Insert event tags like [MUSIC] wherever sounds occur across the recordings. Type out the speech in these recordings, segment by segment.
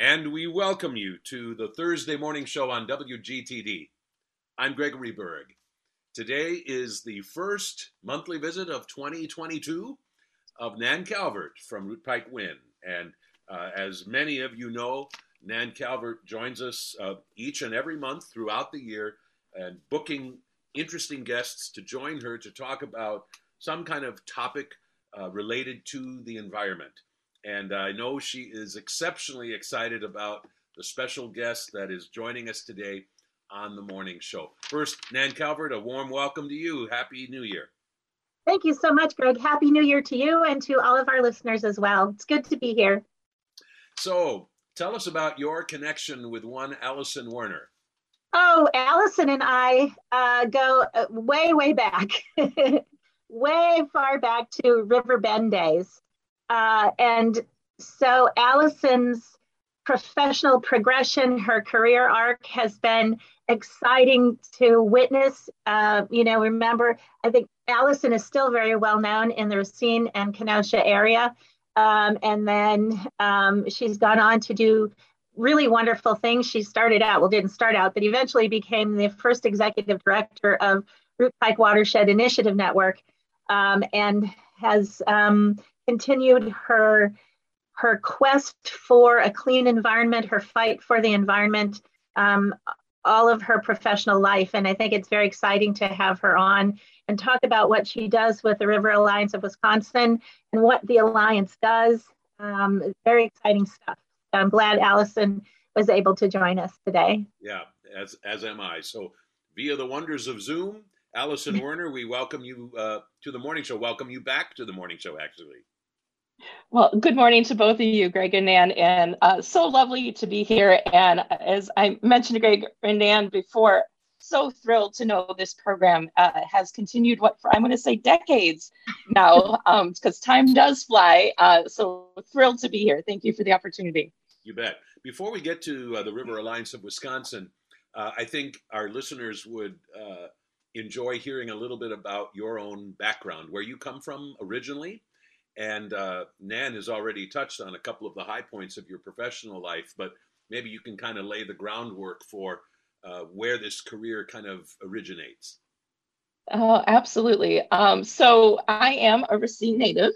And we welcome you to the Thursday morning show on WGTD. I'm Gregory Berg. Today is the first monthly visit of 2022 of Nan Calvert from Root Pike Win. And uh, as many of you know, Nan Calvert joins us uh, each and every month throughout the year and booking interesting guests to join her to talk about some kind of topic uh, related to the environment. And I know she is exceptionally excited about the special guest that is joining us today on the morning show. First, Nan Calvert, a warm welcome to you. Happy New Year. Thank you so much, Greg. Happy New Year to you and to all of our listeners as well. It's good to be here. So, tell us about your connection with one Allison Werner. Oh, Allison and I uh, go uh, way, way back, [LAUGHS] way far back to River Bend days. Uh, and so Allison's professional progression, her career arc has been exciting to witness. Uh, you know, remember, I think Allison is still very well known in the Racine and Kenosha area. Um, and then um, she's gone on to do really wonderful things. She started out, well, didn't start out, but eventually became the first executive director of Root Pike Watershed Initiative Network um, and has um, continued her her quest for a clean environment, her fight for the environment, um, all of her professional life. And I think it's very exciting to have her on and talk about what she does with the River Alliance of Wisconsin and what the Alliance does. Um, very exciting stuff. I'm glad Allison was able to join us today. Yeah, as, as am I. So, via the wonders of Zoom, Allison Werner, we welcome you uh, to the morning show. Welcome you back to the morning show, actually. Well, good morning to both of you, Greg and Nan, and uh, so lovely to be here. And as I mentioned to Greg and Nan before, so thrilled to know this program uh, has continued what for I'm going to say decades now, because [LAUGHS] um, time does fly. Uh, so thrilled to be here. Thank you for the opportunity. You bet. Before we get to uh, the River Alliance of Wisconsin, uh, I think our listeners would uh, enjoy hearing a little bit about your own background, where you come from originally and uh, Nan has already touched on a couple of the high points of your professional life, but maybe you can kind of lay the groundwork for uh, where this career kind of originates. Oh, absolutely. Um, so I am a Racine native,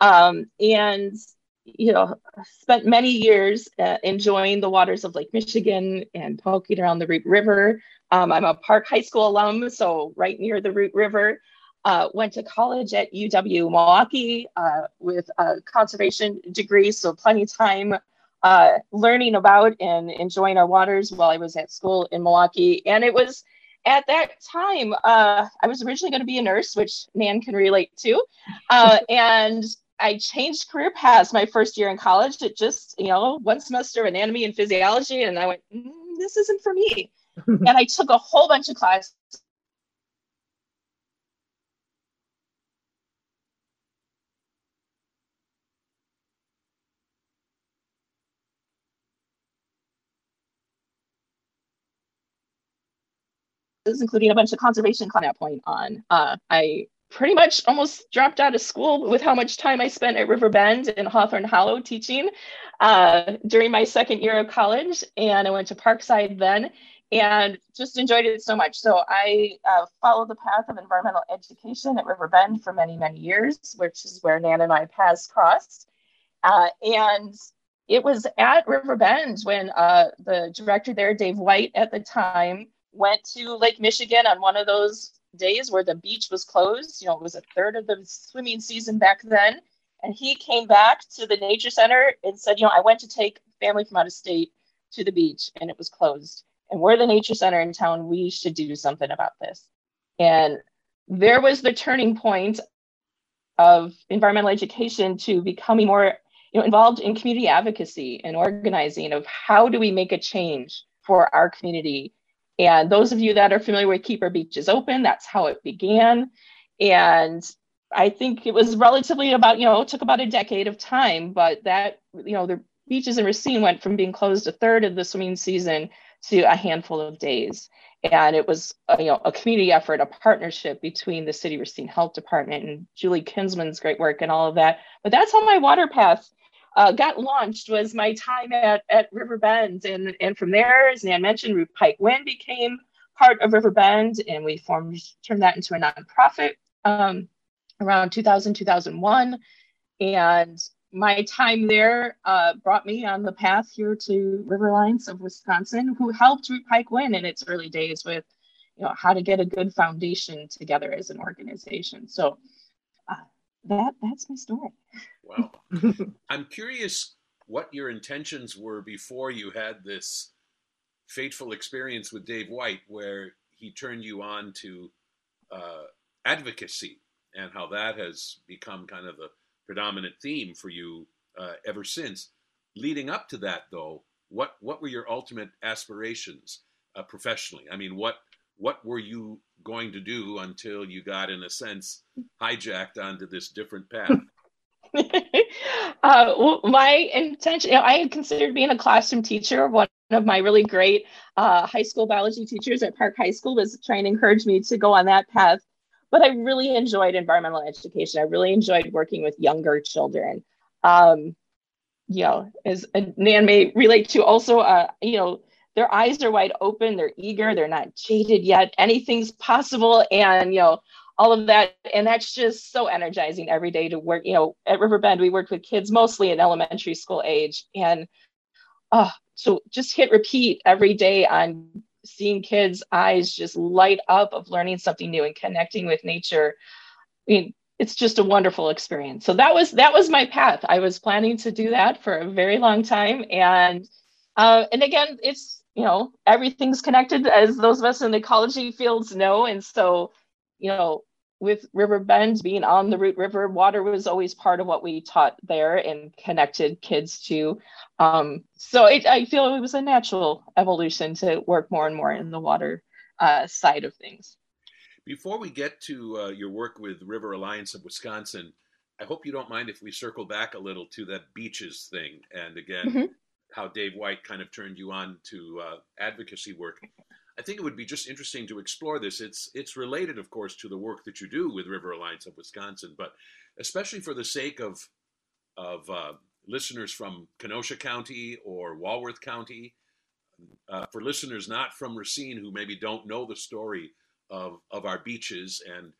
um, and you know, spent many years uh, enjoying the waters of Lake Michigan and poking around the Root River. Um, I'm a Park High School alum, so right near the Root River. Uh, went to college at UW Milwaukee uh, with a conservation degree, so plenty of time uh, learning about and enjoying our waters while I was at school in Milwaukee. And it was at that time, uh, I was originally going to be a nurse, which Nan can relate to. Uh, [LAUGHS] and I changed career paths my first year in college. It just, you know, one semester of anatomy and physiology, and I went, mm, this isn't for me. [LAUGHS] and I took a whole bunch of classes including a bunch of conservation at that point on. Uh, I pretty much almost dropped out of school with how much time I spent at River Bend and Hawthorne Hollow teaching uh, during my second year of college. And I went to Parkside then and just enjoyed it so much. So I uh, followed the path of environmental education at River Bend for many, many years, which is where Nan and my paths crossed. Uh, and it was at River Bend when uh, the director there, Dave White, at the time, went to Lake Michigan on one of those days where the beach was closed. You know, it was a third of the swimming season back then. And he came back to the nature center and said, You know, I went to take family from out of state to the beach and it was closed. And we're the nature center in town. We should do something about this. And there was the turning point of environmental education to becoming more you know, involved in community advocacy and organizing of how do we make a change for our community and those of you that are familiar with Keeper Beaches Open, that's how it began. And I think it was relatively about, you know, it took about a decade of time, but that, you know, the beaches in Racine went from being closed a third of the swimming season to a handful of days. And it was, a, you know, a community effort, a partnership between the City Racine Health Department and Julie Kinzelman's great work and all of that. But that's how my water path uh, got launched was my time at, at Riverbend. And, and from there, as Nan mentioned, Root Pike Win became part of Riverbend, and we formed, turned that into a nonprofit um, around 2000, 2001. And my time there uh, brought me on the path here to River Alliance of Wisconsin, who helped Root Pike Win in its early days with, you know, how to get a good foundation together as an organization. So that that's my story. Wow. [LAUGHS] I'm curious what your intentions were before you had this fateful experience with Dave White, where he turned you on to uh, advocacy and how that has become kind of the predominant theme for you uh, ever since. Leading up to that, though, what what were your ultimate aspirations uh, professionally? I mean, what what were you going to do until you got, in a sense, hijacked onto this different path? [LAUGHS] uh, well, my intention, you know, I had considered being a classroom teacher. One of my really great uh, high school biology teachers at Park High School was trying to encourage me to go on that path. But I really enjoyed environmental education. I really enjoyed working with younger children. Um, you know, as Nan may relate to also, uh, you know, their eyes are wide open, they're eager, they're not jaded yet, anything's possible. And, you know, all of that. And that's just so energizing every day to work. You know, at Riverbend, we worked with kids mostly in elementary school age. And uh, so just hit repeat every day on seeing kids' eyes just light up of learning something new and connecting with nature. I mean, it's just a wonderful experience. So that was that was my path. I was planning to do that for a very long time, and uh, and again, it's you know everything's connected as those of us in the ecology fields know, and so you know with Riverbend being on the Root River, water was always part of what we taught there and connected kids to. Um, so it, I feel it was a natural evolution to work more and more in the water uh, side of things. Before we get to uh, your work with River Alliance of Wisconsin, I hope you don't mind if we circle back a little to that beaches thing. And again, mm-hmm. How Dave White kind of turned you on to uh, advocacy work. I think it would be just interesting to explore this. It's it's related, of course, to the work that you do with River Alliance of Wisconsin, but especially for the sake of of uh, listeners from Kenosha County or Walworth County, uh, for listeners not from Racine who maybe don't know the story of of our beaches and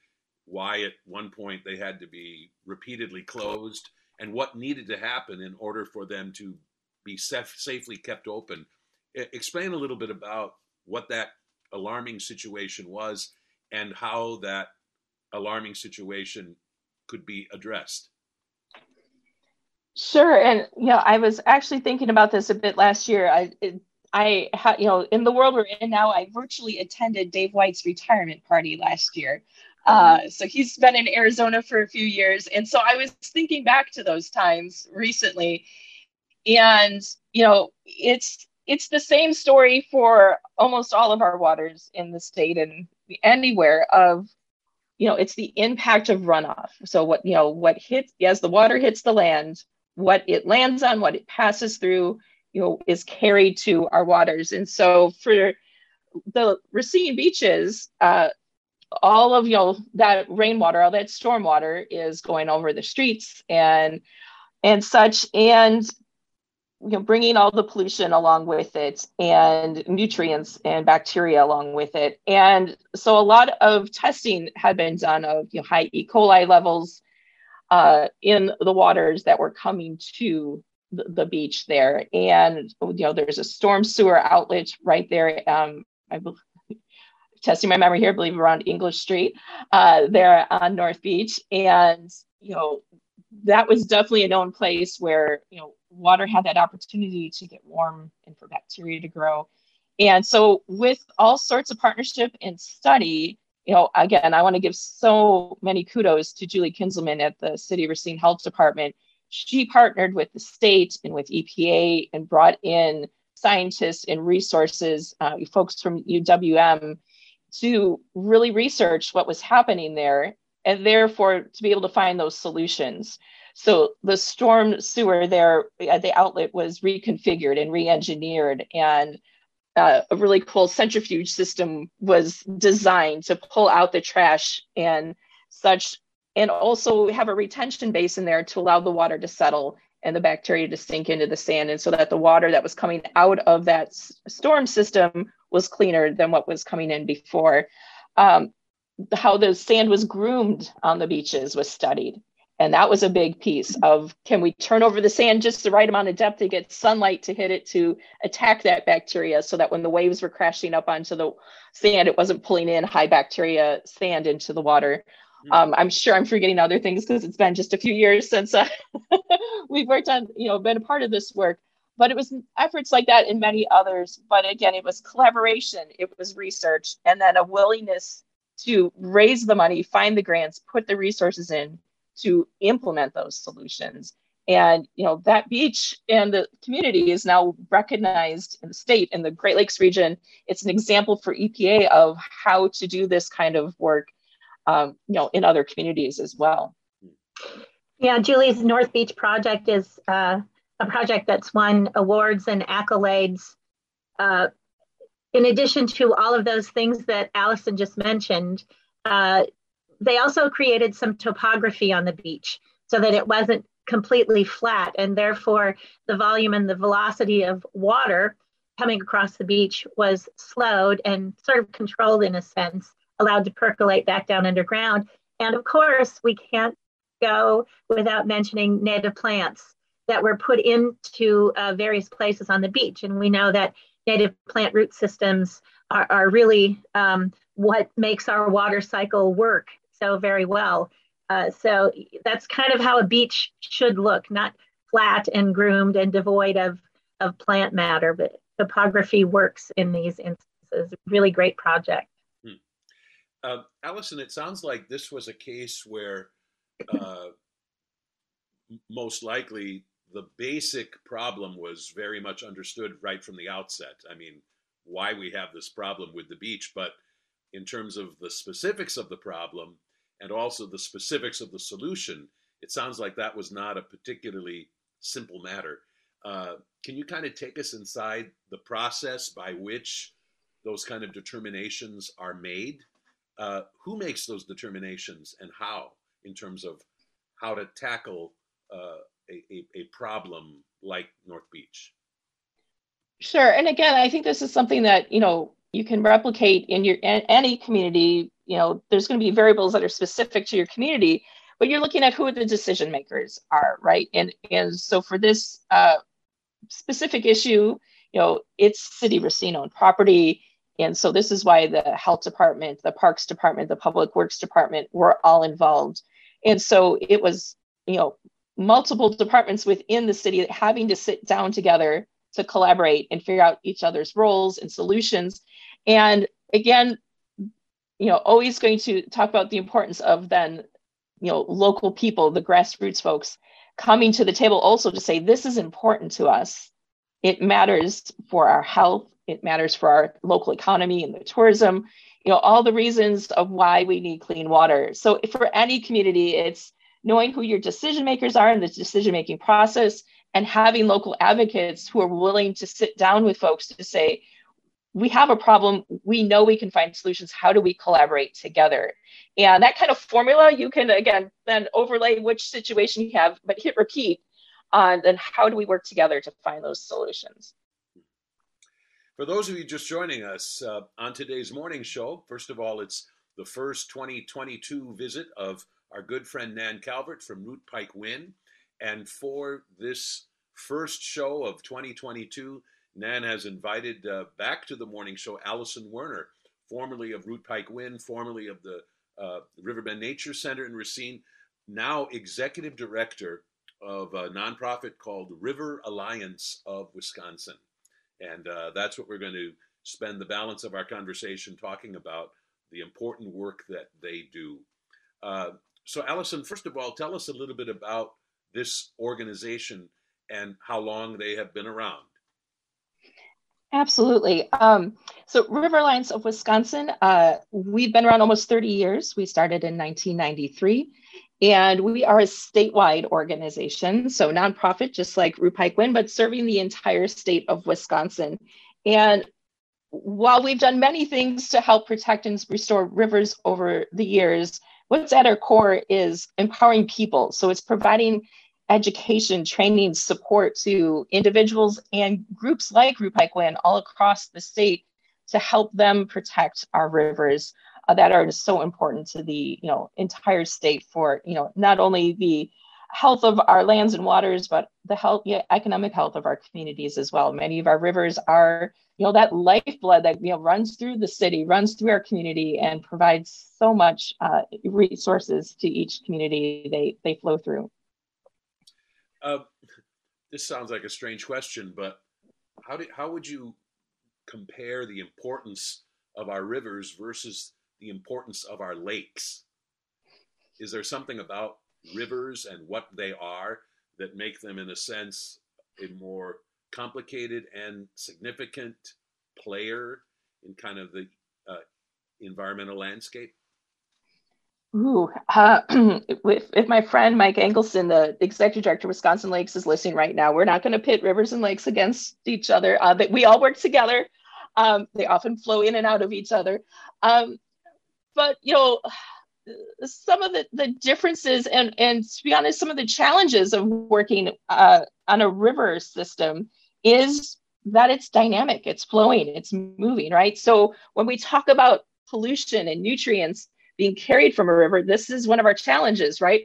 why at one point they had to be repeatedly closed and what needed to happen in order for them to be saf- safely kept open. explain a little bit about what that alarming situation was and how that alarming situation could be addressed. Sure, and you know, I was actually thinking about this a bit last year. I, it, I, ha, you know, in the world we're in now, I virtually attended Dave White's retirement party last year. Uh, so he's been in Arizona for a few years, and so I was thinking back to those times recently, and you know, it's it's the same story for almost all of our waters in the state and anywhere of you know it's the impact of runoff. So what you know what hits as the water hits the land what it lands on what it passes through you know is carried to our waters. And so for the racine beaches uh, all of you know that rainwater all that stormwater is going over the streets and and such. And you know, bringing all the pollution along with it and nutrients and bacteria along with it. And so a lot of testing had been done of you know, high E. coli levels uh, in the waters that were coming to the, beach there. And, you know, there's a storm sewer outlet right there. Um, I believe, testing my memory here, I believe around English Street uh, there on North Beach. And, you know, that was definitely a known place where, you know, water had that opportunity to get warm and for bacteria to grow. And so, with all sorts of partnership and study, you know, again, I want to give so many kudos to Julie Kinzelman at the City of Racine Health Department. She partnered with the state and with EPA and brought in scientists and resources, uh, folks from UWM, to really research what was happening there and therefore to be able to find those solutions. So the storm sewer there at the outlet was reconfigured and re-engineered, and uh, a really cool centrifuge system was designed to pull out the trash and such, and also have a retention basin there to allow the water to settle and the bacteria to sink into the sand, and so that the water that was coming out of that s- storm system was cleaner than what was coming in before. Um, how the sand was groomed on the beaches was studied. And that was a big piece of can we turn over the sand just the right amount of depth to get sunlight to hit it to attack that bacteria so that when the waves were crashing up onto the sand, it wasn't pulling in high bacteria sand into the water. Hmm. Um, I'm sure I'm forgetting other things because it's been just a few years since uh, [LAUGHS] we've worked on, you know, been a part of this work. But it was efforts like that and many others. But again, it was collaboration, it was research, and then a willingness to raise the money, find the grants, put the resources in to implement those solutions. And you know that beach and the community is now recognized in the state in the Great Lakes region. It's an example for EPA of how to do this kind of work, um, you know, in other communities as well. Yeah, Julie's North Beach project is uh, a project that's won awards and accolades. Uh, in addition to all of those things that Allison just mentioned, uh, they also created some topography on the beach so that it wasn't completely flat and therefore the volume and the velocity of water coming across the beach was slowed and sort of controlled in a sense allowed to percolate back down underground. And of course we can't go without mentioning native plants that were put into uh, various places on the beach. And we know that native plant root systems are, are really um, what makes our water cycle work so very well. Uh, so that's kind of how a beach should look, not flat and groomed and devoid of, of plant matter, but topography works in these instances. Really great project. Hmm. Uh, Allison, it sounds like this was a case where uh, most likely the basic problem was very much understood right from the outset. I mean, why we have this problem with the beach, but in terms of the specifics of the problem, and also the specifics of the solution, it sounds like that was not a particularly simple matter. Uh, can you kind of take us inside the process by which those kind of determinations are made? Uh, who makes those determinations and how, in terms of how to tackle uh, a, a, a problem like North Beach? Sure. And again, I think this is something that, you know, you can replicate in your any community you know there's going to be variables that are specific to your community but you're looking at who the decision makers are right? And and so for this uh, specific issue you know it's city racine owned property. And so this is why the health department the parks department the public works department were all involved. And so it was you know multiple departments within the city having to sit down together to collaborate and figure out each other's roles and solutions. And again you know always going to talk about the importance of then you know local people the grassroots folks coming to the table also to say this is important to us. It matters for our health. It matters for our local economy and the tourism. You know all the reasons of why we need clean water. So for any community it's knowing who your decision makers are in the decision making process and having local advocates who are willing to sit down with folks to say we have a problem. We know we can find solutions. How do we collaborate together? And that kind of formula you can again then overlay which situation you have but hit repeat on then how do we work together to find those solutions? For those of you just joining us uh, on today's morning show first of all it's the first 2022 visit of our good friend nan calvert from root pike win and for this first show of 2022 Nan has invited uh, back to the morning show Allison Werner, formerly of Root Pike Win, formerly of the uh, Riverbend Nature Center in Racine, now executive director of a nonprofit called River Alliance of Wisconsin. And uh, that's what we're going to spend the balance of our conversation talking about the important work that they do. Uh, so, Allison, first of all, tell us a little bit about this organization and how long they have been around. Absolutely. Um, so, River Alliance of Wisconsin, uh, we've been around almost 30 years. We started in 1993, and we are a statewide organization, so nonprofit, just like Root but serving the entire state of Wisconsin. And while we've done many things to help protect and restore rivers over the years, what's at our core is empowering people. So, it's providing education, training, support to individuals and groups like WIN all across the state to help them protect our rivers uh, that are so important to the you know entire state for you know not only the health of our lands and waters, but the health, yeah, economic health of our communities as well. Many of our rivers are, you know, that lifeblood that you know runs through the city, runs through our community, and provides so much uh, resources to each community they they flow through. Uh, this sounds like a strange question, but how do how would you compare the importance of our rivers versus the importance of our lakes? Is there something about rivers and what they are that make them, in a sense, a more complicated and significant player in kind of the uh, environmental landscape? Ooh, uh, [CLEARS THROAT] if, if my friend Mike Engleson, the executive director of Wisconsin Lakes, is listening right now, we're not going to pit rivers and lakes against each other. Uh, that we all work together. Um, they often flow in and out of each other. Um, but you know, some of the, the differences and and to be honest, some of the challenges of working uh, on a river system is that it's dynamic, it's flowing, it's moving, right? So when we talk about pollution and nutrients being carried from a river, this is one of our challenges, right?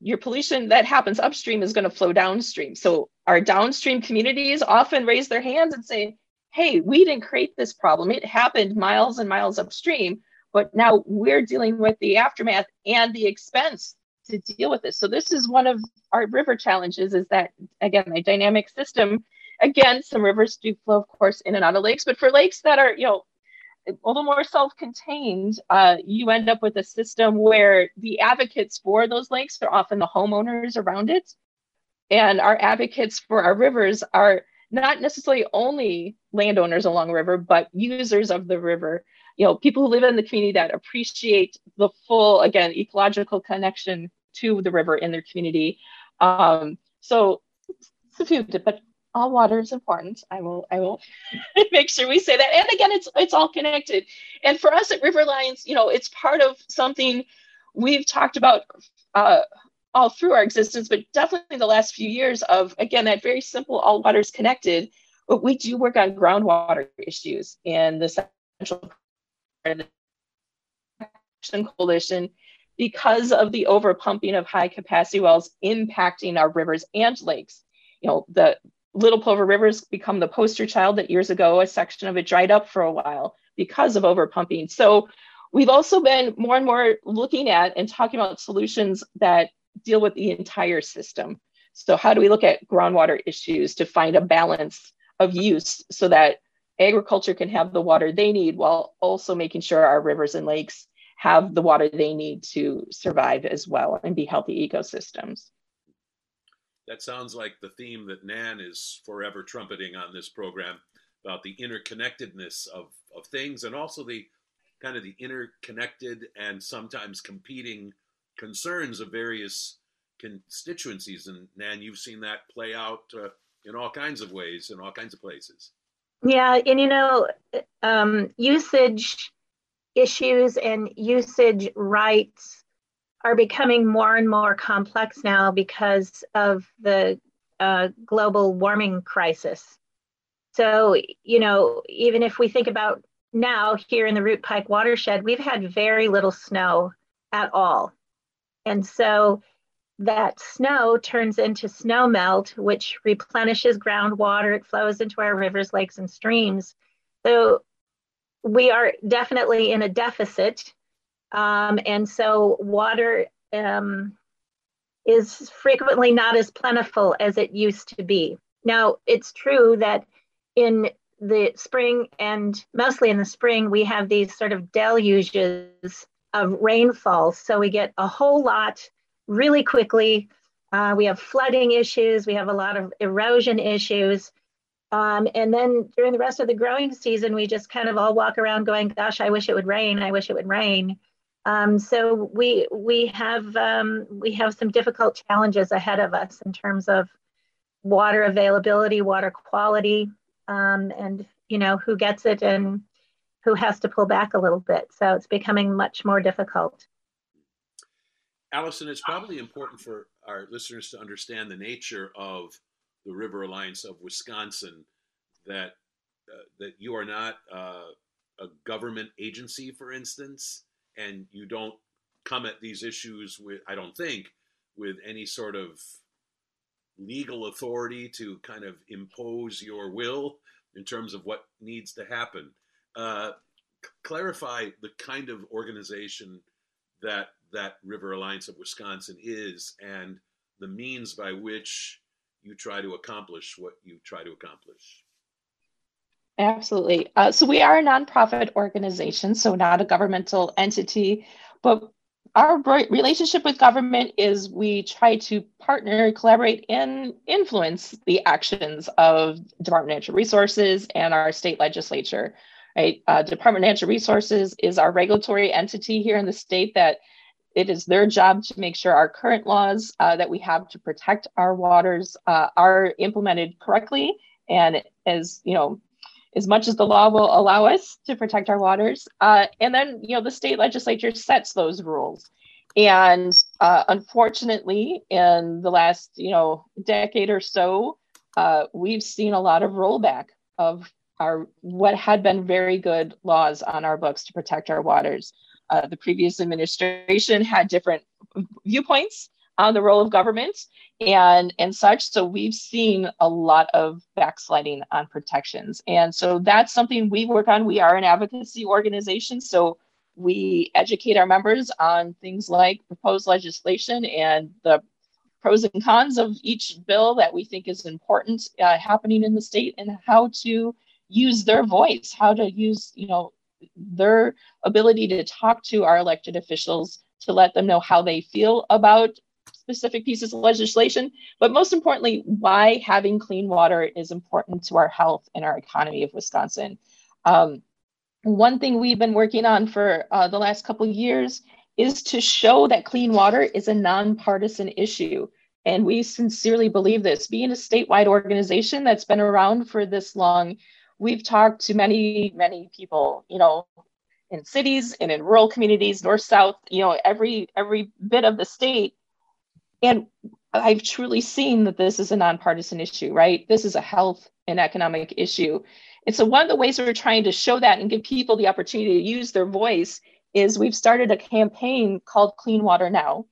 Your pollution that happens upstream is going to flow downstream. So our downstream communities often raise their hands and say, hey, we didn't create this problem. It happened miles and miles upstream, but now we're dealing with the aftermath and the expense to deal with this. So this is one of our river challenges is that again, a dynamic system. Again, some rivers do flow, of course, in and out of lakes, but for lakes that are, you know, a little more self-contained, uh, you end up with a system where the advocates for those lakes are often the homeowners around it, and our advocates for our rivers are not necessarily only landowners along the river, but users of the river. You know, people who live in the community that appreciate the full, again, ecological connection to the river in their community. Um, so it's a few, but all water is important. I will I will [LAUGHS] make sure we say that. And again, it's it's all connected. And for us at River Alliance, you know, it's part of something we've talked about uh, all through our existence, but definitely the last few years of again that very simple all water is connected. But we do work on groundwater issues in the central coalition because of the overpumping of high capacity wells impacting our rivers and lakes. You know, the Little Plover River's become the poster child that years ago a section of it dried up for a while because of overpumping. So we've also been more and more looking at and talking about solutions that deal with the entire system. So how do we look at groundwater issues to find a balance of use so that agriculture can have the water they need while also making sure our rivers and lakes have the water they need to survive as well and be healthy ecosystems that sounds like the theme that Nan is forever trumpeting on this program about the interconnectedness of, of things and also the kind of the interconnected and sometimes competing concerns of various constituencies. And Nan, you've seen that play out uh, in all kinds of ways in all kinds of places. Yeah, and you know, um, usage issues and usage rights are becoming more and more complex now because of the uh, global warming crisis. So, you know, even if we think about now here in the Root Pike watershed, we've had very little snow at all. And so that snow turns into snow melt, which replenishes groundwater. It flows into our rivers, lakes, and streams. So we are definitely in a deficit um, and so water um, is frequently not as plentiful as it used to be. Now, it's true that in the spring and mostly in the spring, we have these sort of deluges of rainfall. So we get a whole lot really quickly. Uh, we have flooding issues, we have a lot of erosion issues. Um, and then during the rest of the growing season, we just kind of all walk around going, Gosh, I wish it would rain. I wish it would rain. Um, so we we have um, we have some difficult challenges ahead of us in terms of water availability, water quality, um, and you know who gets it and who has to pull back a little bit. So it's becoming much more difficult. Allison, it's probably important for our listeners to understand the nature of the River Alliance of Wisconsin. That uh, that you are not uh, a government agency, for instance, and you don't come at these issues with, I don't think, with any sort of legal authority to kind of impose your will in terms of what needs to happen. Uh, c- clarify the kind of organization that that River Alliance of Wisconsin is and the means by which you try to accomplish what you try to accomplish. Absolutely. Uh, so we are a nonprofit organization, so not a governmental entity, but our relationship with government is we try to partner, collaborate, and influence the actions of Department of Natural Resources and our state legislature. Right, uh, Department of Natural Resources is our regulatory entity here in the state that it is their job to make sure our current laws uh, that we have to protect our waters uh, are implemented correctly and as you know as much as the law will allow us to protect our waters. Uh, and then, you know, the state legislature sets those rules. And uh, unfortunately, in the last, you know, decade or so, uh, we've seen a lot of rollback of our what had been very good laws on our books to protect our waters. Uh, the previous administration had different viewpoints on the role of government and and such. So we've seen a lot of backsliding on protections. And so that's something we work on. We are an advocacy organization so we educate our members on things like proposed legislation and the pros and cons of each bill that we think is important uh, happening in the state and how to use their voice how to use you know their ability to talk to our elected officials to let them know how they feel about specific pieces of legislation, but most importantly, why having clean water is important to our health and our economy of Wisconsin. Um, one thing we've been working on for uh, the last couple years is to show that clean water is a nonpartisan issue. And we sincerely believe this. Being a statewide organization that's been around for this long, we've talked to many, many people, you know, in cities and in rural communities, north, south, you know, every every bit of the state. And I've truly seen that this is a nonpartisan issue, right? This is a health and economic issue. And so, one of the ways we're trying to show that and give people the opportunity to use their voice is we've started a campaign called Clean Water Now.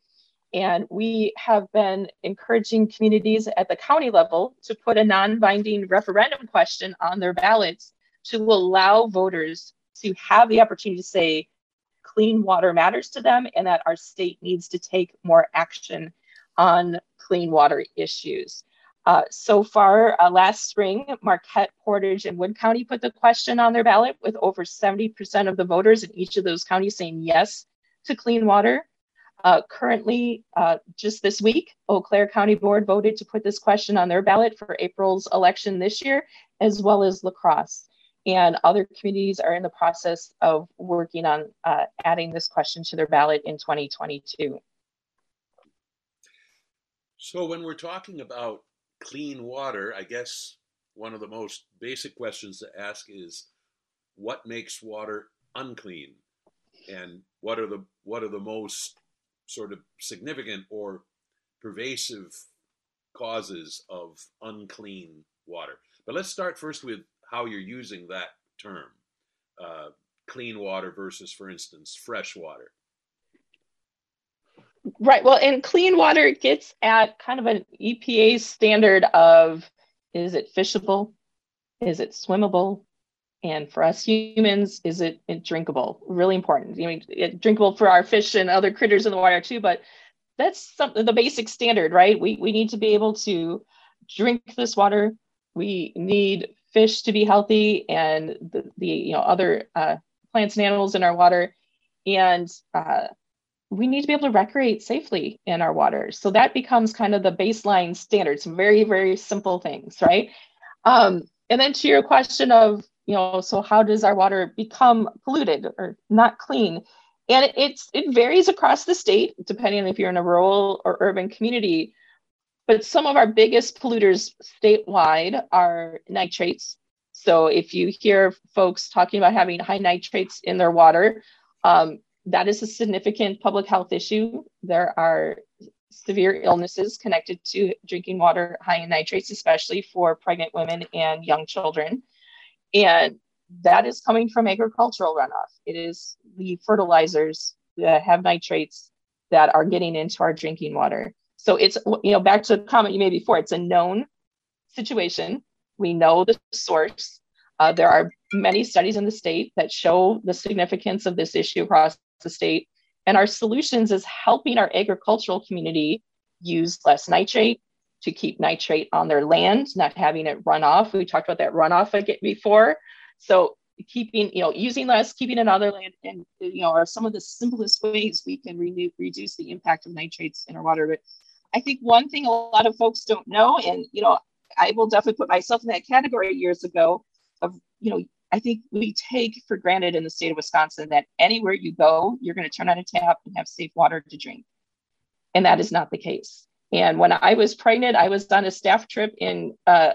And we have been encouraging communities at the county level to put a non binding referendum question on their ballots to allow voters to have the opportunity to say clean water matters to them and that our state needs to take more action on clean water issues. Uh, so far, uh, last spring, Marquette, Portage, and Wood County put the question on their ballot with over 70% of the voters in each of those counties saying yes to clean water. Uh, currently, uh, just this week, Eau Claire County Board voted to put this question on their ballot for April's election this year, as well as La Crosse. And other communities are in the process of working on uh, adding this question to their ballot in 2022. So, when we're talking about clean water, I guess one of the most basic questions to ask is what makes water unclean? And what are the what are the most sort of significant or pervasive causes of unclean water? But let's start first with how you're using that term. Uh, clean water versus, for instance, fresh water. Right. Well, and clean water gets at kind of an EPA standard of is it fishable? Is it swimmable? And for us humans, is it drinkable? Really important. I mean, it, drinkable for our fish and other critters in the water too, but that's something the basic standard, right? We we need to be able to drink this water. We need fish to be healthy and the, the you know other uh, plants and animals in our water. And uh, we need to be able to recreate safely in our waters. So that becomes kind of the baseline standard, some very, very simple things, right? Um, and then to your question of, you know, so how does our water become polluted or not clean? And it's it varies across the state, depending on if you're in a rural or urban community. But some of our biggest polluters statewide are nitrates. So if you hear folks talking about having high nitrates in their water, um, that is a significant public health issue. There are severe illnesses connected to drinking water high in nitrates, especially for pregnant women and young children. And that is coming from agricultural runoff. It is the fertilizers that have nitrates that are getting into our drinking water. So it's, you know, back to the comment you made before, it's a known situation. We know the source. Uh, there are many studies in the state that show the significance of this issue across the state. And our solutions is helping our agricultural community use less nitrate to keep nitrate on their land, not having it run off. We talked about that runoff again before. So keeping, you know, using less, keeping it on their land, and you know, are some of the simplest ways we can re- reduce the impact of nitrates in our water. But I think one thing a lot of folks don't know, and you know, I will definitely put myself in that category years ago of, you know, I think we take for granted in the state of Wisconsin that anywhere you go, you're going to turn on a tap and have safe water to drink. And that is not the case. And when I was pregnant, I was on a staff trip in uh,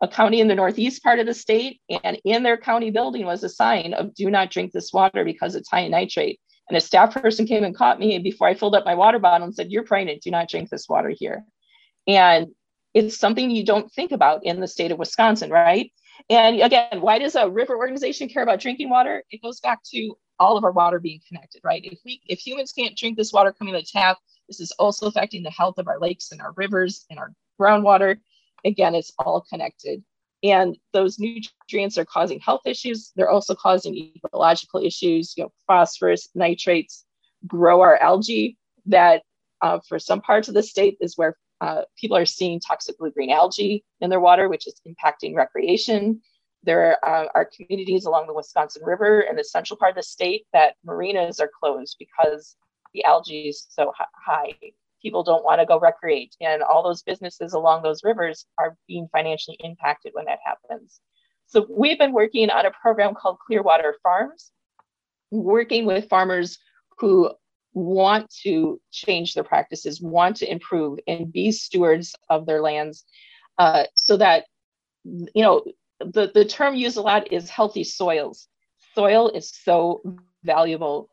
a county in the northeast part of the state, and in their county building was a sign of "Do not drink this water because it's high in nitrate." And a staff person came and caught me before I filled up my water bottle and said, "You're pregnant. Do not drink this water here." And it's something you don't think about in the state of Wisconsin, right? And again, why does a river organization care about drinking water? It goes back to all of our water being connected, right? If we if humans can't drink this water coming out the tap, this is also affecting the health of our lakes and our rivers and our groundwater. Again, it's all connected. And those nutrients are causing health issues. They're also causing ecological issues. You know, phosphorus, nitrates grow our algae. That uh, for some parts of the state is where uh, people are seeing toxic blue green algae in their water, which is impacting recreation. There uh, are communities along the Wisconsin River in the central part of the state that marinas are closed because the algae is so high. People don't want to go recreate, and all those businesses along those rivers are being financially impacted when that happens. So, we've been working on a program called Clearwater Farms, working with farmers who want to change their practices, want to improve, and be stewards of their lands uh, so that, you know, the, the term used a lot is healthy soils. Soil is so valuable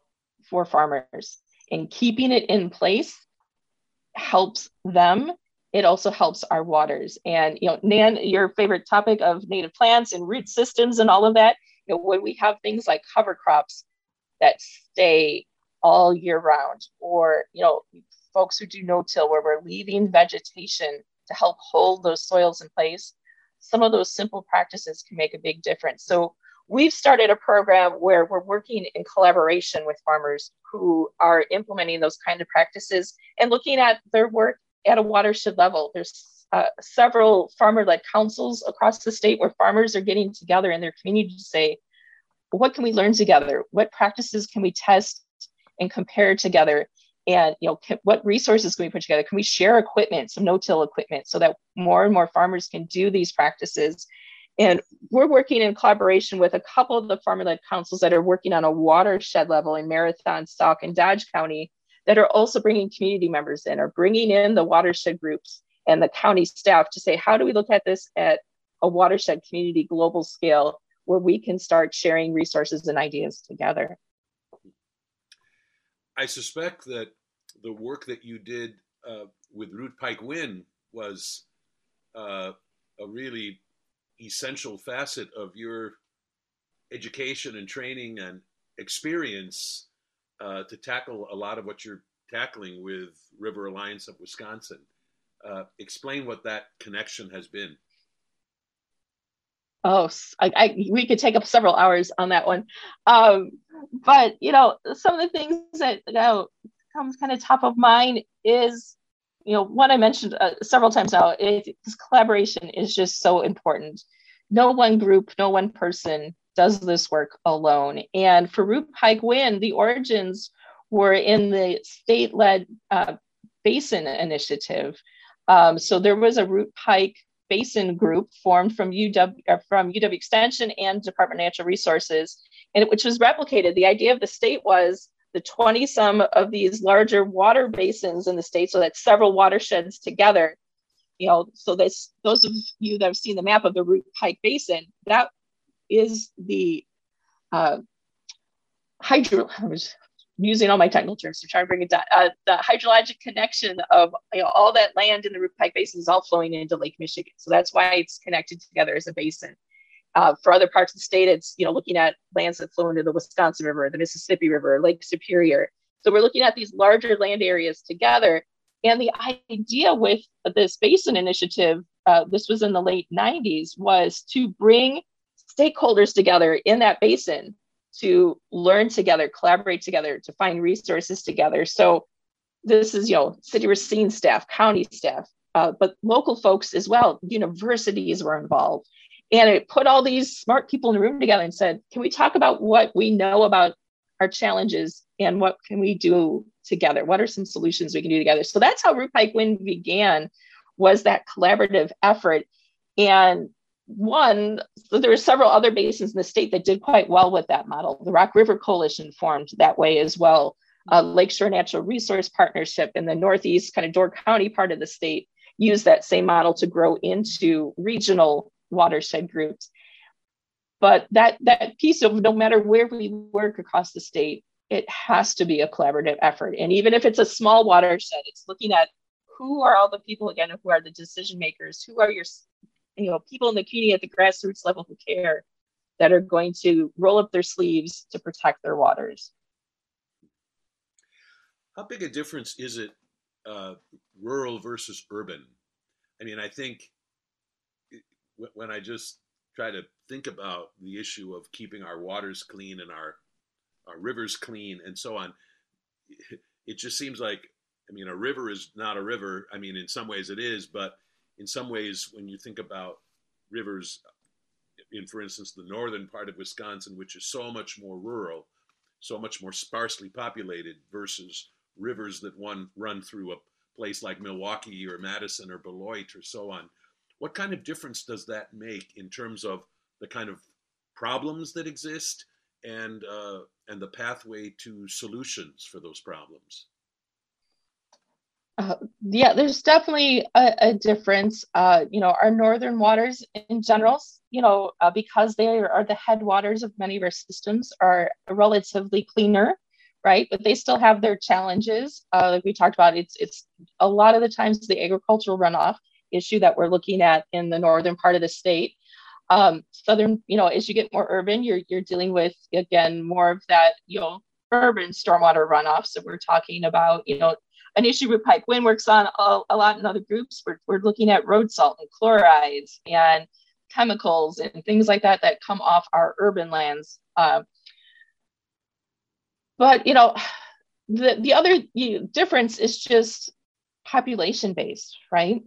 for farmers, and keeping it in place helps them. It also helps our waters. And, you know, Nan, your favorite topic of native plants and root systems and all of that, you know, when we have things like cover crops that stay all year round, or you know, folks who do no-till where we're leaving vegetation to help hold those soils in place. Some of those simple practices can make a big difference. So we've started a program where we're working in collaboration with farmers who are implementing those kind of practices and looking at their work at a watershed level. There's uh, several farmer-led councils across the state where farmers are getting together in their community to say, what can we learn together? What practices can we test and compare together and you know can, what resources can we put together? Can we share equipment some no-till equipment so that more and more farmers can do these practices? And we're working in collaboration with a couple of the farmer-led councils that are working on a watershed level in marathon stock and dodge county that are also bringing community members in or bringing in the watershed groups and the county staff to say how do we look at this at a watershed community global scale where we can start sharing resources and ideas together I suspect that the work that you did uh, with Root Pike Win was uh, a really essential facet of your education and training and experience uh, to tackle a lot of what you're tackling with River Alliance of Wisconsin. Uh, explain what that connection has been. Oh, I, I, we could take up several hours on that one. Um, but you know, some of the things that you know comes kind of top of mind is, you know, one I mentioned uh, several times now. It, this collaboration is just so important. No one group, no one person does this work alone. And for Root Pike Win, the origins were in the state-led uh, basin initiative. Um, so there was a Root Pike basin group formed from UW uh, from UW Extension and Department of Natural Resources, and which was replicated. The idea of the state was the 20 some of these larger water basins in the state, so that's several watersheds together. You know, so this those of you that have seen the map of the Root Pike Basin, that is the uh, hydro I'm using all my technical terms to try to bring it down. Uh, the hydrologic connection of you know, all that land in the Root Pike Basin is all flowing into Lake Michigan. So that's why it's connected together as a basin. Uh, for other parts of the state, it's you know looking at lands that flow into the Wisconsin River, the Mississippi River, Lake Superior. So we're looking at these larger land areas together. And the idea with this basin initiative, uh, this was in the late 90s, was to bring stakeholders together in that basin to learn together, collaborate together, to find resources together. So this is, you know, city Racine staff, county staff, uh, but local folks as well. Universities were involved. And it put all these smart people in the room together and said, can we talk about what we know about our challenges and what can we do together? What are some solutions we can do together? So that's how Root Pike Win began, was that collaborative effort. And one, so there were several other basins in the state that did quite well with that model. The Rock River Coalition formed that way as well. Uh, Lakeshore Natural Resource Partnership in the Northeast, kind of Door County part of the state, used that same model to grow into regional watershed groups. But that that piece of no matter where we work across the state, it has to be a collaborative effort. And even if it's a small watershed, it's looking at who are all the people again who are the decision makers, who are your you know people in the community at the grassroots level who care that are going to roll up their sleeves to protect their waters. How big a difference is it uh, rural versus urban? I mean, I think when I just try to think about the issue of keeping our waters clean and our our rivers clean and so on, [LAUGHS] it just seems like I mean a river is not a river. I mean, in some ways it is, but in some ways, when you think about rivers in, for instance, the northern part of Wisconsin, which is so much more rural, so much more sparsely populated, versus rivers that one run through a place like Milwaukee or Madison or Beloit or so on. What kind of difference does that make in terms of the kind of problems that exist and uh, and the pathway to solutions for those problems? Uh, yeah, there's definitely a, a difference. Uh, you know, our northern waters in general, you know, uh, because they are the headwaters of many of our systems, are relatively cleaner, right? But they still have their challenges. Uh, like we talked about, it's it's a lot of the times the agricultural runoff issue that we're looking at in the northern part of the state. Um, southern, you know, as you get more urban, you're you're dealing with again more of that, you know, urban stormwater runoff. So we're talking about, you know, an issue with Pike Win works on a, a lot in other groups. We're, we're looking at road salt and chlorides and chemicals and things like that that come off our urban lands. Uh, but you know, the the other you know, difference is just population based, right?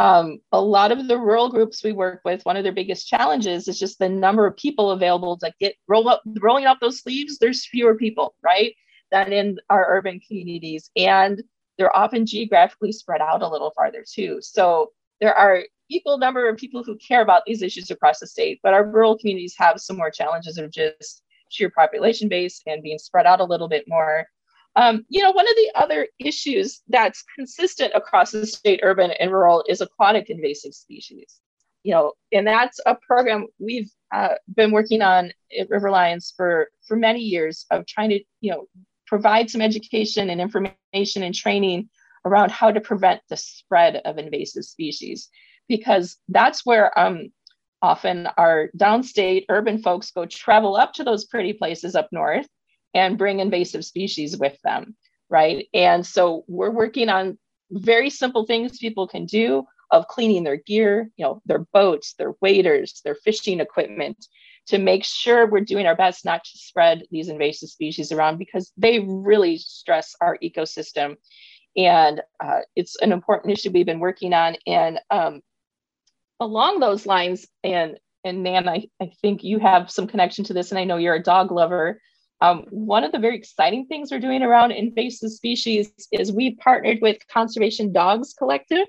Um, a lot of the rural groups we work with, one of their biggest challenges is just the number of people available to get roll up rolling up those sleeves. There's fewer people, right, than in our urban communities, and they're often geographically spread out a little farther too. So there are equal number of people who care about these issues across the state, but our rural communities have some more challenges of just sheer population base and being spread out a little bit more. Um, you know, one of the other issues that's consistent across the state, urban and rural, is aquatic invasive species. You know, and that's a program we've uh, been working on at River Alliance for for many years of trying to, you know, provide some education and information and training around how to prevent the spread of invasive species because that's where um, often our downstate urban folks go travel up to those pretty places up north and bring invasive species with them right and so we're working on very simple things people can do of cleaning their gear you know their boats their waders their fishing equipment to make sure we're doing our best not to spread these invasive species around because they really stress our ecosystem. And uh, it's an important issue we've been working on. And um, along those lines, and and Nan, I, I think you have some connection to this, and I know you're a dog lover. Um, one of the very exciting things we're doing around invasive species is we partnered with Conservation Dogs Collective.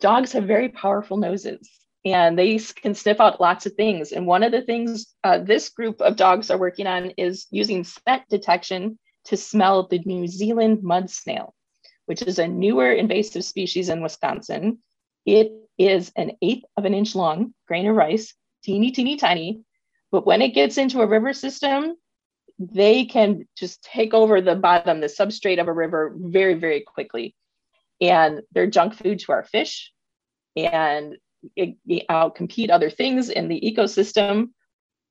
Dogs have very powerful noses and they can sniff out lots of things. And one of the things uh, this group of dogs are working on is using scent detection to smell the New Zealand mud snail, which is a newer invasive species in Wisconsin. It is an eighth of an inch long grain of rice, teeny, teeny, tiny. But when it gets into a river system, they can just take over the bottom, the substrate of a river very, very quickly. And they're junk food to our fish and it, it outcompete other things in the ecosystem.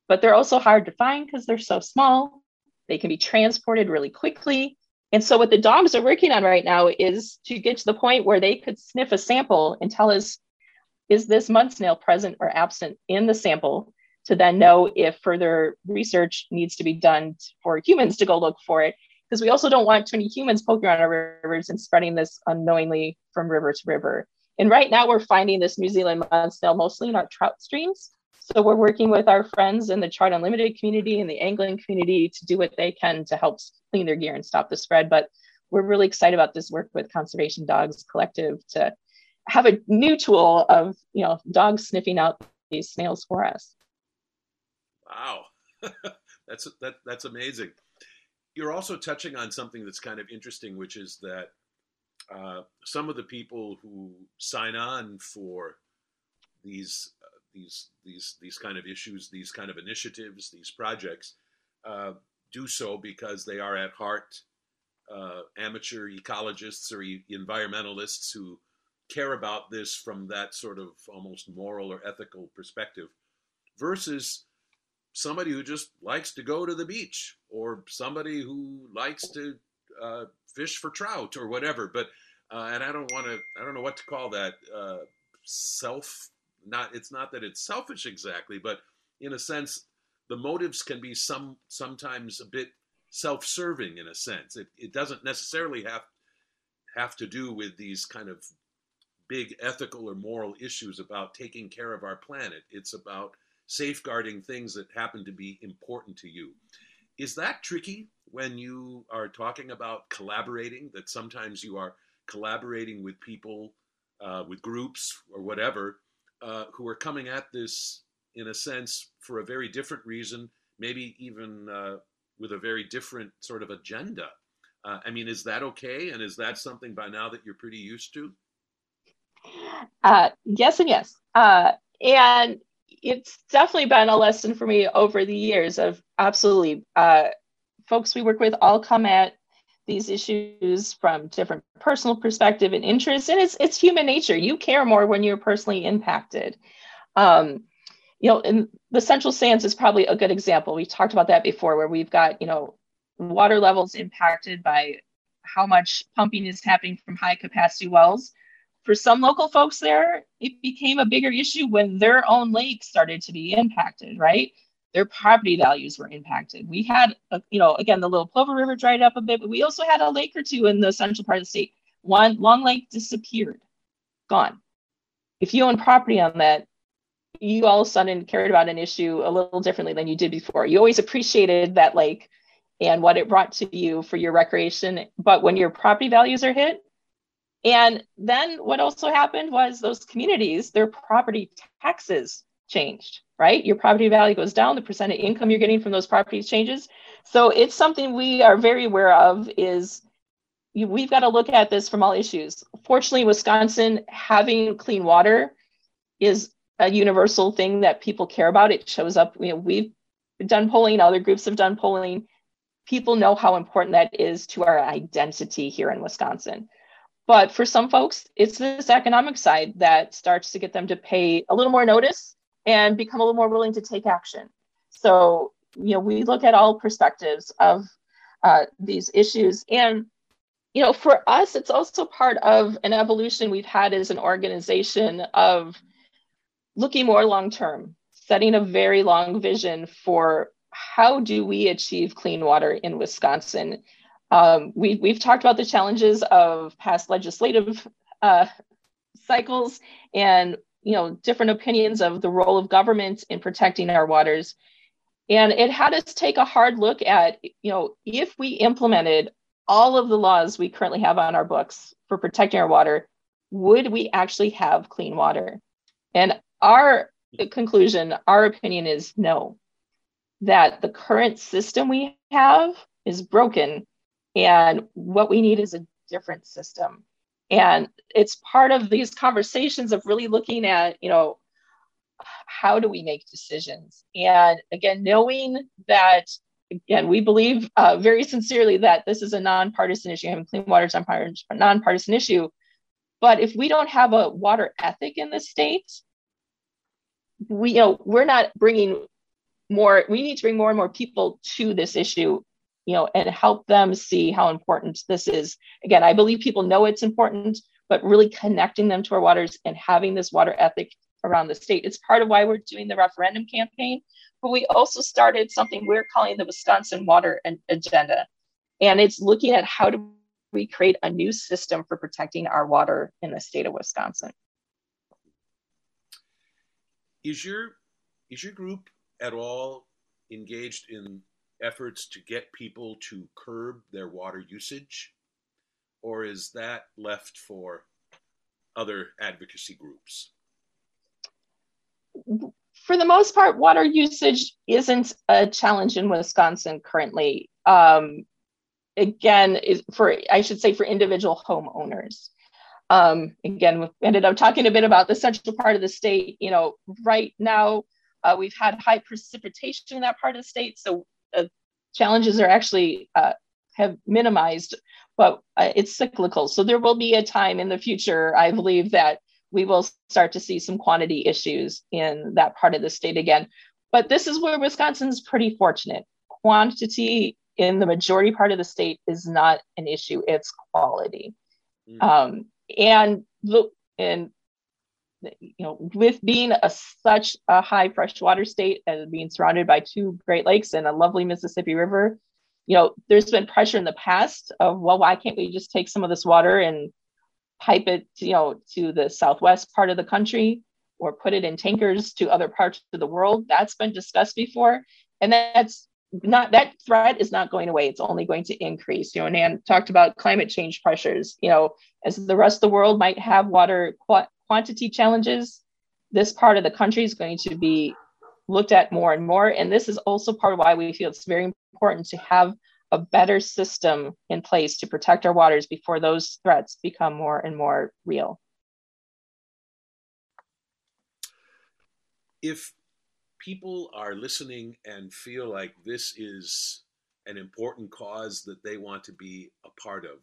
But they're also hard to find because they're so small. They can be transported really quickly. And so, what the dogs are working on right now is to get to the point where they could sniff a sample and tell us is this mud snail present or absent in the sample to then know if further research needs to be done for humans to go look for it. Because we also don't want too many humans poking around our rivers and spreading this unknowingly from river to river. And right now we're finding this New Zealand mud snail mostly in our trout streams. So we're working with our friends in the Trout Unlimited community and the angling community to do what they can to help clean their gear and stop the spread. But we're really excited about this work with Conservation Dogs Collective to have a new tool of you know dogs sniffing out these snails for us. Wow, [LAUGHS] that's that that's amazing. You're also touching on something that's kind of interesting, which is that uh, some of the people who sign on for these uh, these these these kind of issues, these kind of initiatives, these projects, uh, do so because they are at heart uh, amateur ecologists or e- environmentalists who care about this from that sort of almost moral or ethical perspective, versus somebody who just likes to go to the beach or somebody who likes to uh, fish for trout or whatever. But uh, and I don't want to, I don't know what to call that. Uh, self, not it's not that it's selfish exactly, but in a sense, the motives can be some sometimes a bit self-serving in a sense. It it doesn't necessarily have have to do with these kind of big ethical or moral issues about taking care of our planet. It's about safeguarding things that happen to be important to you. Is that tricky when you are talking about collaborating? That sometimes you are collaborating with people, uh, with groups or whatever, uh, who are coming at this in a sense for a very different reason, maybe even uh, with a very different sort of agenda. Uh, I mean, is that okay? And is that something by now that you're pretty used to? Uh, yes, and yes. Uh, and it's definitely been a lesson for me over the years of absolutely folks we work with all come at these issues from different personal perspective and interests. And it's it's human nature. You care more when you're personally impacted. Um, you know and the central sands is probably a good example. We talked about that before where we've got you know water levels impacted by how much pumping is happening from high capacity wells for some local folks there it became a bigger issue when their own lake started to be impacted right their property values were impacted. We had, a, you know, again, the Little Plover River dried up a bit, but we also had a lake or two in the central part of the state. One Long Lake disappeared, gone. If you own property on that, you all of a sudden cared about an issue a little differently than you did before. You always appreciated that lake and what it brought to you for your recreation, but when your property values are hit, and then what also happened was those communities, their property taxes changed right? Your property value goes down, the percent of income you're getting from those properties changes. So it's something we are very aware of is we've got to look at this from all issues. Fortunately, Wisconsin having clean water is a universal thing that people care about. It shows up, you know, we've done polling, other groups have done polling. People know how important that is to our identity here in Wisconsin. But for some folks, it's this economic side that starts to get them to pay a little more notice and become a little more willing to take action. So, you know, we look at all perspectives of uh, these issues. And, you know, for us, it's also part of an evolution we've had as an organization of looking more long term, setting a very long vision for how do we achieve clean water in Wisconsin. Um, we, we've talked about the challenges of past legislative uh, cycles and you know different opinions of the role of government in protecting our waters. And it had us take a hard look at you know if we implemented all of the laws we currently have on our books for protecting our water would we actually have clean water? And our conclusion our opinion is no that the current system we have is broken and what we need is a different system and it's part of these conversations of really looking at you know how do we make decisions and again knowing that again, we believe uh, very sincerely that this is a nonpartisan issue. Having clean water is a nonpartisan issue. But if we don't have a water ethic in the state, we you know we're not bringing more. We need to bring more and more people to this issue, you know, and help them see how important this is. Again, I believe people know it's important, but really connecting them to our waters and having this water ethic around the state. It's part of why we're doing the referendum campaign but we also started something we're calling the Wisconsin Water Agenda. And it's looking at how do we create a new system for protecting our water in the state of Wisconsin. Is your is your group at all engaged in efforts to get people to curb their water usage? Or is that left for other advocacy groups? for the most part, water usage isn't a challenge in Wisconsin currently. Um, again, for I should say for individual homeowners. Um, again, we ended up talking a bit about the central part of the state. You know, right now uh, we've had high precipitation in that part of the state, so uh, challenges are actually uh, have minimized, but uh, it's cyclical. So there will be a time in the future, I believe, that we will start to see some quantity issues in that part of the state again. But this is where Wisconsin's pretty fortunate. Quantity in the majority part of the state is not an issue, it's quality. Mm. Um, and look, and you know, with being a such a high freshwater state and being surrounded by two Great Lakes and a lovely Mississippi River, you know, there's been pressure in the past of, well, why can't we just take some of this water and pipe it, you know, to the southwest part of the country or put it in tankers to other parts of the world. That's been discussed before. And that's not that threat is not going away. It's only going to increase. You know, Nan talked about climate change pressures. You know, as the rest of the world might have water quantity challenges, this part of the country is going to be looked at more and more. And this is also part of why we feel it's very important to have a better system in place to protect our waters before those threats become more and more real. If people are listening and feel like this is an important cause that they want to be a part of,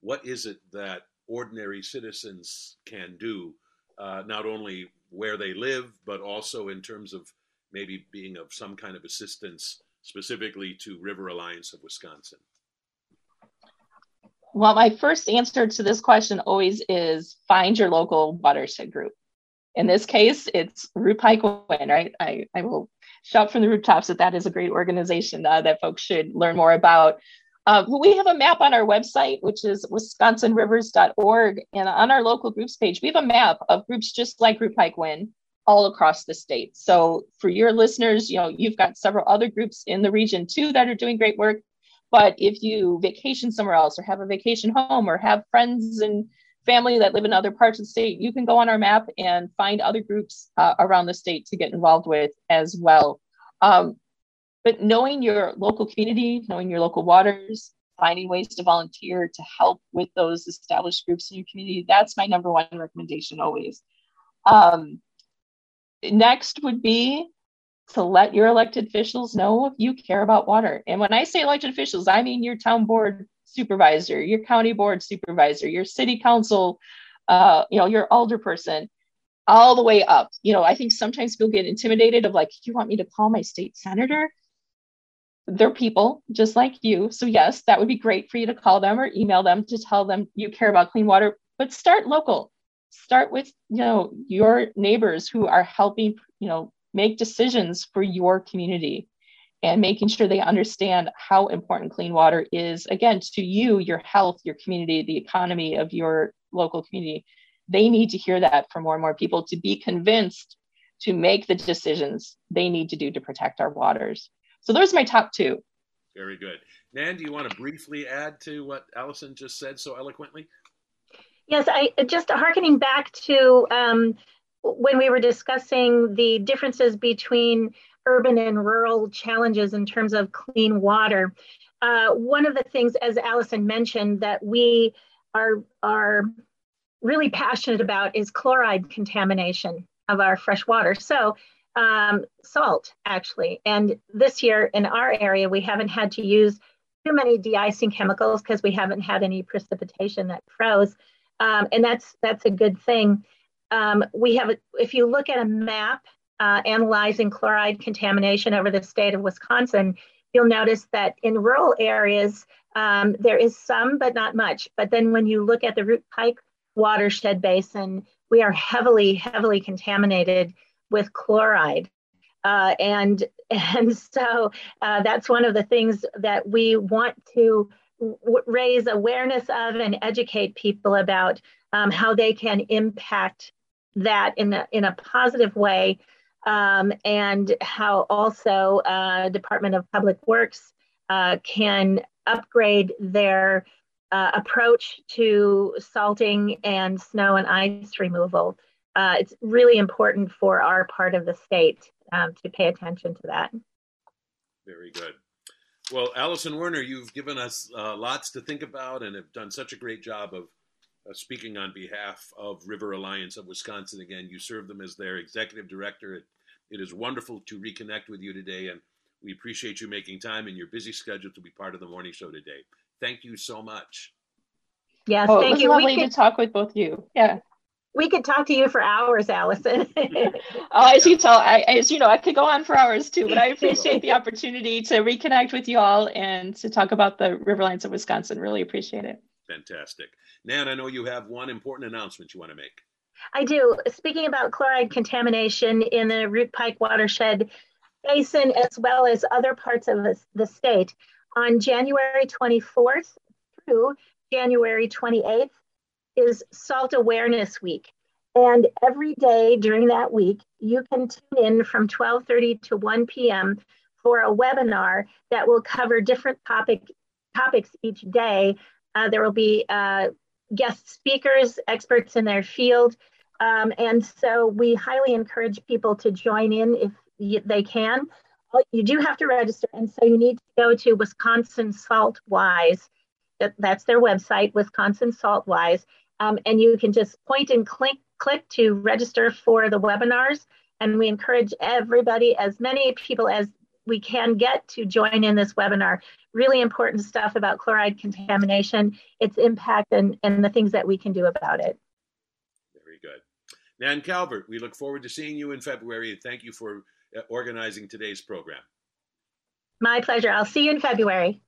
what is it that ordinary citizens can do, uh, not only where they live, but also in terms of maybe being of some kind of assistance specifically to River Alliance of Wisconsin? Well, my first answer to this question always is find your local watershed group. In this case, it's Root Pike Win, right? I, I will shout from the rooftops that that is a great organization uh, that folks should learn more about. Uh, we have a map on our website, which is wisconsinrivers.org. And on our local groups page, we have a map of groups just like Root Pike Win all across the state. So for your listeners, you know, you've got several other groups in the region too that are doing great work. But if you vacation somewhere else or have a vacation home or have friends and family that live in other parts of the state, you can go on our map and find other groups uh, around the state to get involved with as well. Um, but knowing your local community, knowing your local waters, finding ways to volunteer to help with those established groups in your community, that's my number one recommendation always. Um, next would be to let your elected officials know if you care about water. And when I say elected officials, I mean your town board supervisor, your county board supervisor, your city council, uh, you know, your alderperson, all the way up. You know, I think sometimes people get intimidated of like, you want me to call my state senator? They're people just like you. So yes, that would be great for you to call them or email them to tell them you care about clean water, but start local. Start with you know your neighbors who are helping you know make decisions for your community and making sure they understand how important clean water is again to you your health your community the economy of your local community. They need to hear that from more and more people to be convinced to make the decisions they need to do to protect our waters so those are my top two very good nan do you want to briefly add to what allison just said so eloquently Yes, I just harkening back to um, when we were discussing the differences between urban and rural challenges in terms of clean water. Uh, one of the things, as Allison mentioned, that we are are really passionate about is chloride contamination of our fresh water. So um, salt, actually. And this year in our area, we haven't had to use too many de-icing chemicals because we haven't had any precipitation that froze. Um, and that's that's a good thing. Um, we have, a, if you look at a map uh, analyzing chloride contamination over the state of Wisconsin, you'll notice that in rural areas, um, there is some, but not much. But then when you look at the Root Pike watershed basin, we are heavily, heavily contaminated with chloride. Uh, and [LAUGHS] and so uh, that's one of the things that we want to w- raise awareness of and educate people about um, how they can impact that in a, in a positive way um, and how also uh, Department of Public Works uh, can upgrade their uh, approach to salting and snow and ice removal. Uh, it's really important for our part of the state um, to pay attention to that. Very good. Well, Allison Werner, you've given us uh, lots to think about and have done such a great job of uh, speaking on behalf of River Alliance of Wisconsin. Again, you serve them as their executive director. It, it is wonderful to reconnect with you today, and we appreciate you making time in your busy schedule to be part of the morning show today. Thank you so much. Yes, oh, thank it was you. lovely to talk with both you. Yeah. We could talk to you for hours, Allison. [LAUGHS] oh, as you tell, I, as you know, I could go on for hours too, but I appreciate the [LAUGHS] opportunity to reconnect with you all and to talk about the River Alliance of Wisconsin. Really appreciate it. Fantastic. Nan, I know you have one important announcement you want to make. I do. Speaking about chloride contamination in the Root Pike watershed basin, as well as other parts of the state, on January 24th through January 28th is Salt Awareness Week. And every day during that week, you can tune in from 12:30 to 1 p.m. for a webinar that will cover different topic topics each day. Uh, there will be uh, guest speakers, experts in their field, um, and so we highly encourage people to join in if they can. You do have to register, and so you need to go to Wisconsin Salt Wise. That's their website, Wisconsin Salt Wise, um, and you can just point and click click to register for the webinars. And we encourage everybody, as many people as we can get to join in this webinar. Really important stuff about chloride contamination, its impact, and, and the things that we can do about it. Very good. Nan Calvert, we look forward to seeing you in February. And thank you for uh, organizing today's program. My pleasure. I'll see you in February.